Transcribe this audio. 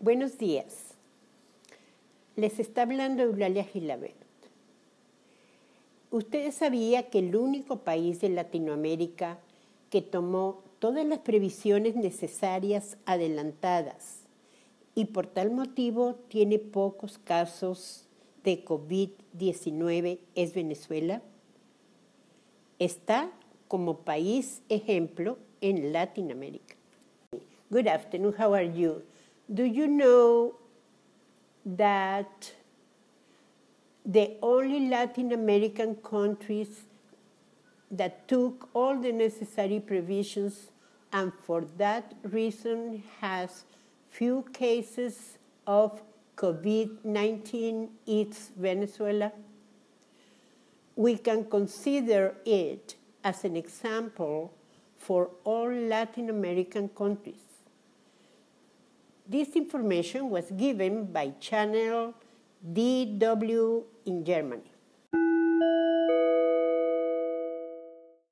Buenos días. Les está hablando Eulalia Gilabert. ¿Ustedes sabían que el único país de Latinoamérica que tomó todas las previsiones necesarias adelantadas y por tal motivo tiene pocos casos de COVID-19 es Venezuela? Está como país ejemplo en Latinoamérica. Good afternoon, how are you? Do you know that the only Latin American countries that took all the necessary provisions and for that reason has few cases of COVID-19 is Venezuela? We can consider it as an example for all Latin American countries. This information was given by Channel DW in Germany.